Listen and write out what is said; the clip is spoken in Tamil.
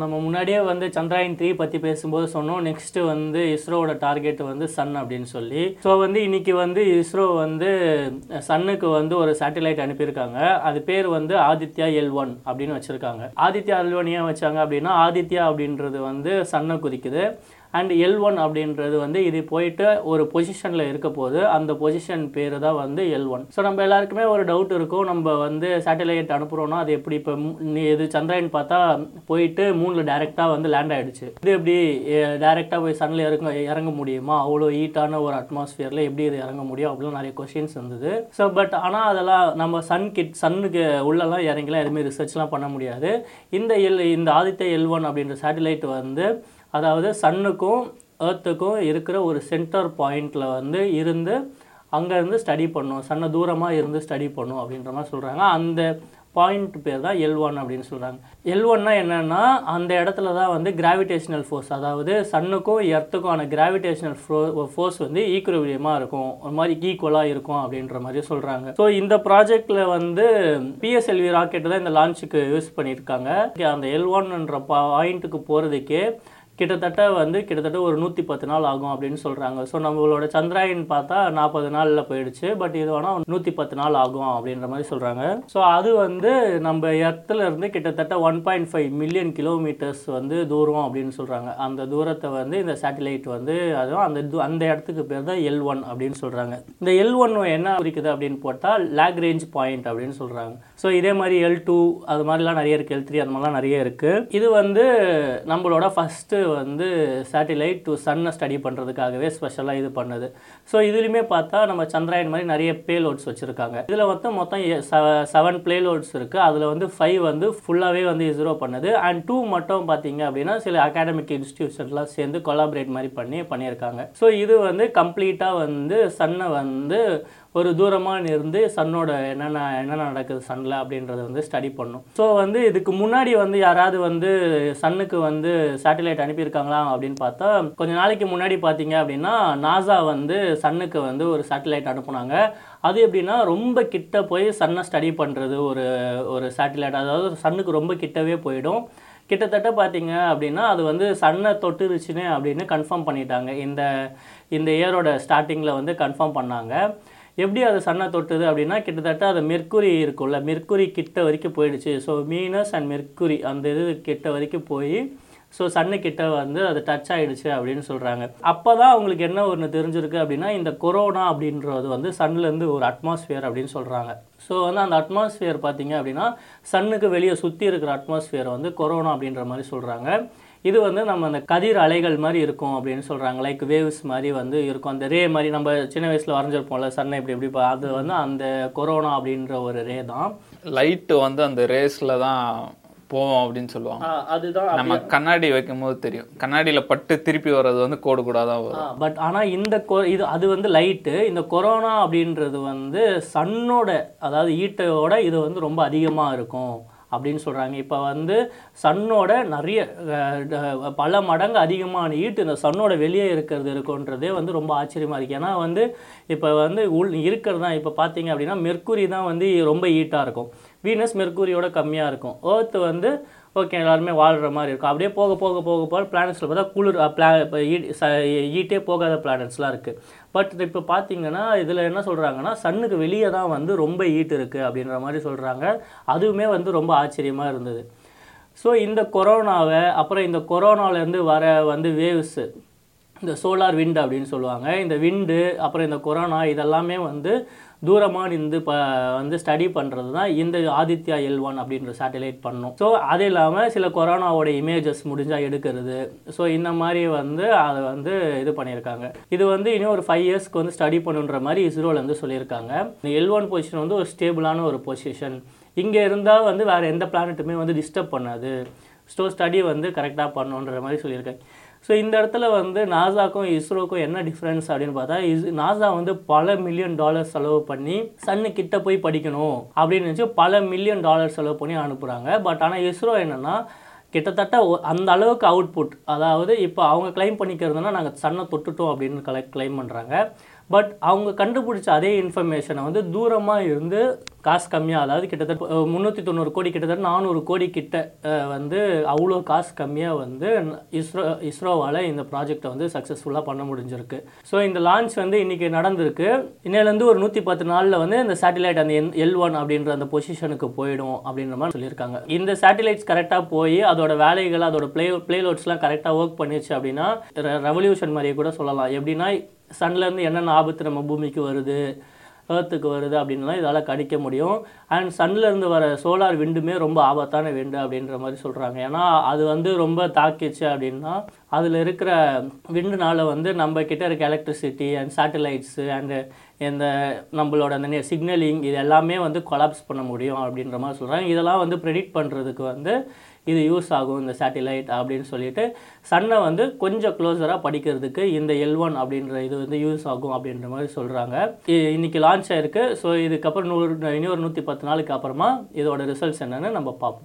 நம்ம முன்னாடியே வந்து சந்திராயன் த்ரீ பற்றி பேசும்போது சொன்னோம். நெக்ஸ்ட்டு வந்து இஸ்ரோவோட டார்கெட் வந்து சன் அப்படின்னு சொல்லி. ஸோ வந்து இன்னைக்கு வந்து இஸ்ரோ வந்து சன்னுக்கு வந்து ஒரு சேட்டலைட் அனுப்பியிருக்காங்க. அது பேர் வந்து ஆதித்யா எல் ஒன் அப்படின்னு வச்சுருக்காங்க. ஆதித்யா எல் ஒன் ஏன் வச்சாங்க அப்படின்னா ஆதித்யா அப்படின்றது வந்து சன்னை குறிக்குது. அண்ட் எல் ஒன் அப்படின்றது வந்து இது போயிட்டு ஒரு பொசிஷனில் இருக்க போது அந்த பொசிஷன் பேர் தான் வந்து எல் ஒன் ஸோ நம்ம எல்லாருக்குமே ஒரு டவுட் இருக்கும். நம்ம வந்து சேட்டலைட் அனுப்புகிறோன்னா அது எப்படி? இப்போ இது சந்திராயன் பார்த்தா போயிட்டு மூணில் டேரெக்டாக வந்து லேண்ட் ஆகிடுச்சு இது எப்படி டேரெக்டாக போய் சன்னில் இறங்க இறங்க முடியுமா? அவ்வளோ ஹீட்டான ஒரு அட்மாஸ்ஃபியரில் எப்படி இது இறங்க முடியும்? அப்படிலாம் நிறைய கொஷின்ஸ் இருந்தது. ஸோ பட் ஆனால் அதெல்லாம் நம்ம சன் கிட் சன்னுக்கு உள்ளெல்லாம் இறங்கிலாம் எதுவுமே ரிசர்ச்லாம் பண்ண முடியாது. இந்த எல் இந்த ஆதித்ய எல் ஒன் அப்படின்ற சேட்டலைட் வந்து அதாவது சன்னுக்கும் ஏர்த்துக்கும் இருக்கிற ஒரு சென்டர் பாயிண்டில் வந்து இருந்து அங்கேருந்து ஸ்டடி பண்ணும். சன்னை தூரமாக இருந்து ஸ்டடி பண்ணும் அப்படின்ற மாதிரி சொல்கிறாங்க அந்த பாயிண்ட் பேர் தான் எல் ஒன் அப்படின்னு சொல்கிறாங்க எல் ஒன்னா என்னென்னா அந்த இடத்துல தான் வந்து கிராவிடேஷனல் ஃபோர்ஸ் அதாவது சன்னுக்கும் எர்த்துக்குமான கிராவிடேஷனல் ஃபோர்ஸ் வந்து ஈக்குவலியமாக இருக்கும். ஒரு மாதிரி ஈக்குவலாக இருக்கும் அப்படின்ற மாதிரி சொல்கிறாங்க ஸோ இந்த ப்ராஜெக்டில் வந்து பிஎஸ்எல்வி ராக்கெட் தான் இந்த லான்ச்சுக்கு யூஸ் பண்ணியிருக்காங்க. அந்த எல் ஒன்ன்ற பாயிண்ட்டுக்கு போகிறதுக்கே கிட்டத்தட்ட வந்து கிட்டத்தட்ட ஒரு நூற்றி பத்து நாள் ஆகும் அப்படின்னு சொல்கிறாங்க ஸோ நம்மளோட சந்திராயன் பார்த்தா நாற்பது நாளில் போயிடுச்சு. பட் இது வேணால் நூற்றி பத்து நாள் ஆகும் அப்படின்ற மாதிரி சொல்கிறாங்க ஸோ அது வந்து நம்ம எர்த்தில் இருந்து கிட்டத்தட்ட one point five million kilometers வந்து தூரம் அப்படின்னு சொல்கிறாங்க அந்த தூரத்தை வந்து இந்த சேட்டலைட் வந்து அதுவும் அந்த அந்த இடத்துக்கு பேர் தான் எல் ஒன் அப்படின்னு சொல்கிறாங்க இந்த எல் ஒன் என்ன குறிக்குது அப்படின்னு போட்டால் லேக் ரேஞ்ச் பாயிண்ட் அப்படின்னு சொல்கிறாங்க ஸோ இதே மாதிரி எல் டூ அது மாதிரிலாம் நிறைய இருக்குது எல் த்ரீ அது மாதிரிலாம் நிறைய இருக்குது இது வந்து நம்மளோட ஃபஸ்ட்டு வந்து சேட்டிலைட் டு சன்னை ஸ்டடி பண்ணுறதுக்காகவே ஸ்பெஷலாக இது பண்ணுது. ஸோ இதுலேயுமே பார்த்தா நம்ம சந்திராயன் மாதிரி நிறைய பேலோட்ஸ் வச்சுருக்காங்க. இதில் மொத்தம் மொத்தம் செவன் பிளேலோட்ஸ் இருக்குது அதில் வந்து ஃபைவ் வந்து ஃபுல்லாகவே வந்து இஸ்ரோ பண்ணுது. அண்ட் டூ மட்டும் பார்த்தீங்க அப்படின்னா சில அகாடமிக் இன்ஸ்டியூஷன்லாம் சேர்ந்து கொலாபரேட் மாதிரி பண்ணி பண்ணியிருக்காங்க. ஸோ இது வந்து கம்ப்ளீட்டாக வந்து சன்னை வந்து ஒரு தூரமாக இருந்து சன்னோட என்னென்ன என்னென்ன நடக்குது சன்னில் அப்படின்றத வந்து ஸ்டடி பண்ணும். ஸோ வந்து இதுக்கு முன்னாடி வந்து யாராவது வந்து சன்னுக்கு வந்து சேட்டலைட் அனுப்பியிருக்காங்களா அப்படின்னு பார்த்தா கொஞ்ச நாளைக்கு முன்னாடி பார்த்தீங்க அப்படின்னா நாசா வந்து சன்னுக்கு வந்து ஒரு சேட்டலைட் அனுப்புனாங்க. அது எப்படின்னா ரொம்ப கிட்ட போய் சன்னை ஸ்டடி பண்ணுறது ஒரு ஒரு சேட்டலைட் அதாவது சன்னுக்கு ரொம்ப கிட்டவே போயிடும். கிட்டத்தட்ட பார்த்தீங்க அப்படின்னா அது வந்து சன்னை தொட்டுருச்சுன்னு அப்படின்னு கன்ஃபார்ம் பண்ணிட்டாங்க. இந்த இந்த இயரோட ஸ்டார்டிங்கில் வந்து கன்ஃபார்ம் பண்ணாங்க. எப்படி அது சன்னை தொட்டுது அப்படின்னா கிட்டத்தட்ட அது மெர்க்குரி இருக்கும்ல மெர்க்குரி கிட்ட வரைக்கும் போயிடுச்சு. ஸோ மீனஸ் அண்ட் மெர்க்குரி அந்த இது கிட்ட வரைக்கும் போய் ஸோ சன்னு கிட்ட வந்து அது டச் ஆகிடுச்சு அப்படின்னு சொல்கிறாங்க அப்போ தான் அவங்களுக்கு என்ன ஒன்று தெரிஞ்சிருக்கு அப்படின்னா இந்த கொரோனா அப்படின்றது வந்து சன்லேருந்து ஒரு அட்மாஸ்ஃபியர் அப்படின்னு சொல்கிறாங்க ஸோ வந்து அந்த அட்மாஸ்ஃபியர் பார்த்தீங்க அப்படின்னா சன்னுக்கு வெளியே சுற்றி இருக்கிற அட்மாஸ்ஃபியரை வந்து கொரோனா அப்படின்ற மாதிரி சொல்கிறாங்க இது வந்து நம்ம அந்த கதிர் அலைகள் மாதிரி இருக்கும் அப்படின்னு சொல்கிறாங்க லைக் வேவ்ஸ் மாதிரி வந்து இருக்கும். அந்த ரே மாதிரி நம்ம சின்ன வயசில் வரைஞ்சிருப்போம்ல சன்னை இப்படி இப்படி அது வந்து அந்த கொரோனா அப்படின்ற ஒரு ரே தான். லைட் வந்து அந்த ரேஸ்ல தான் போவோம் அப்படின்னு சொல்லுவாங்க. அதுதான் நம்ம கண்ணாடி வைக்கும் போது தெரியும். கண்ணாடியில பட்டு திருப்பி வர்றது வந்து கோடு கூடா தான் வரும் பட் ஆனால் இந்த கொ இது அது வந்து லைட்டு இந்த கொரோனா அப்படின்றது வந்து சன்னோட அதாவது ஈட்டையோட இது வந்து ரொம்ப அதிகமாக இருக்கும். அப்படின்னு சொல்கிறாங்க இப்போ வந்து சன்னோட நிறைய பல மடங்கு அதிகமான ஈட்டு இந்த சன்னோட வெளியே இருக்கிறது இருக்குன்றதே வந்து ரொம்ப ஆச்சரியமாக இருக்குது ஏன்னா வந்து இப்போ வந்து உள் இருக்கிறது தான் இப்போ பார்த்தீங்க அப்படின்னா மெர்க்குரி தான் வந்து ரொம்ப ஈட்டாக இருக்கும். வீனஸ் மெர்க்குரியோட கம்மியாக இருக்கும். ஏர்த் வந்து ஓகே எல்லாருமே வாழ்கிற மாதிரி இருக்கும். அப்படியே போக போக போக போக பிளானட்ஸில் பார்த்தா குளிர் பிளா இப்போ ஈட்டே போகாத பிளானட்ஸ்லாம் இருக்குது பட் இப்போ பார்த்தீங்கன்னா இதில் என்ன சொல்கிறாங்கன்னா சன்னுக்கு வெளியே தான் வந்து ரொம்ப ஈட் இருக்குது அப்படின்ற மாதிரி சொல்கிறாங்க அதுவுமே வந்து ரொம்ப ஆச்சரியமாக இருந்தது. ஸோ இந்த கொரோனாவை அப்புறம் இந்த கொரோனாவிலேருந்து வர வந்து வேவ்ஸு இந்த சோலார் விண்ட் அப்படின்னு சொல்லுவாங்க. இந்த விண்டு அப்புறம் இந்த கொரோனா இதெல்லாமே வந்து தூரமாக நின்று ப வந்து ஸ்டடி பண்ணுறது தான் இந்த ஆதித்யா எல் ஒன் அப்படின்ற சேட்டலைட் பண்ணும். ஸோ அது இல்லாமல் சில கொரோனாவோட இமேஜஸ் முடிஞ்சால் எடுக்கிறது. ஸோ இந்த மாதிரி வந்து அதை வந்து இது பண்ணியிருக்காங்க. இது வந்து இன்னும் ஒரு ஃபைவ் இயர்ஸ்க்கு வந்து ஸ்டடி பண்ணுன்ற மாதிரி இஸ்ரோவில் வந்து சொல்லியிருக்காங்க. இந்த எல் ஒன் பொசிஷன் வந்து ஒரு ஸ்டேபிளான ஒரு பொசிஷன் இங்கே இருந்தால் வந்து வேறு எந்த பிளானட்டுமே வந்து டிஸ்டர்ப் பண்ணாது. ஸோ ஸ்டடி வந்து கரெக்டாக பண்ணுன்ற மாதிரி சொல்லியிருக்காங்க. ஸோ இந்த இடத்துல வந்து நாசாக்கும் இஸ்ரோக்கும் என்ன டிஃப்ரென்ஸ் அப்படின்னு பார்த்தா இஸ் நாசா வந்து பல மில்லியன் டாலர் செலவு பண்ணி சன்னு கிட்ட போய் படிக்கணும் அப்படின்னு நினச்சி பல மில்லியன் டாலர் செலவு பண்ணி அனுப்புகிறாங்க பட் ஆனால் இஸ்ரோ என்னென்னா கிட்டத்தட்ட அந்த அளவுக்கு அவுட்புட் அதாவது இப்போ அவங்க கிளைம் பண்ணிக்கிறதுனா நாங்கள் சன்னை தொட்டுட்டோம் அப்படின்னு கலை கிளைம் பண்ணுறாங்க பட் அவங்க கண்டுபிடிச்ச அதே இன்ஃபர்மேஷனை வந்து தூரமாக இருந்து காசு கம்மியாக அதாவது கிட்டத்தட்ட முந்நூற்றி தொண்ணூறு கோடி கிட்டத்தட்ட நானூறு கோடி கிட்ட வந்து அவ்வளோ காசு கம்மியாக வந்து இஸ்ரோ இஸ்ரோவால் இந்த ப்ராஜெக்டை வந்து சக்ஸஸ்ஃபுல்லாக பண்ண முடிஞ்சிருக்கு. ஸோ இந்த லான்ச் வந்து இன்றைக்கி நடந்திருக்கு. இன்னிலேருந்து ஒரு நூற்றி பத்து நாளில் வந்து இந்த சேட்டிலைட் அந்த என் எல் ஒன் அப்படின்ற அந்த பொசிஷனுக்கு போயிடும் அப்படின்ற மாதிரி சொல்லியிருக்காங்க. இந்த சேட்டிலைட்ஸ் கரெக்டாக போய் அதோட வேலைகள் அதோட ப்ளே ப்ளேலோட்ஸ்லாம் கரெக்டாக ஒர்க் பண்ணிச்சு அப்படின்னா ரெவல்யூஷன் மாதிரியே கூட சொல்லலாம். எப்படின்னா சன்லேருந்து என்னென்ன ஆபத்து நம்ம பூமிக்கு வருது ஏர்த்துக்கு வருது அப்படின்லாம் இதால் கணிக்க முடியும். அண்ட் சன்லேருந்து வர சோலார் விண்டுமே ரொம்ப ஆபத்தான விண்டு அப்படின்ற மாதிரி சொல்கிறாங்க ஏன்னா அது வந்து ரொம்ப தாக்கிச்சு அப்படின்னா அதில் இருக்கிற விண்டுனால் வந்து நம்ம கிட்டே இருக்க எலக்ட்ரிசிட்டி அண்ட் சேட்டலைட்ஸு அண்டு இந்த நம்மளோட அந்த சிக்னலிங் இது எல்லாமே வந்து கொலாப்ஸ் பண்ண முடியும் அப்படின்ற மாதிரி சொல்கிறாங்க இதெல்லாம் வந்து ப்ரெடிக்ட் பண்ணுறதுக்கு வந்து இது யூஸ் ஆகும் இந்த சேட்டிலைட் அப்படின்னு சொல்லிட்டு சன்னை வந்து கொஞ்சம் க்ளோஸராக படிக்கிறதுக்கு இந்த எல் ஒன் அப்படின்ற இது வந்து யூஸ் ஆகும் அப்படின்ற மாதிரி சொல்கிறாங்க இன்னைக்கு லான்ச் ஆயிருக்கு. ஸோ இதுக்கப்புறம் நூறு இனி ஒரு நூற்றி பத்து நாளுக்கு அப்புறமா இதோட ரிசல்ட்ஸ் என்னென்னு நம்ம பார்ப்போம்.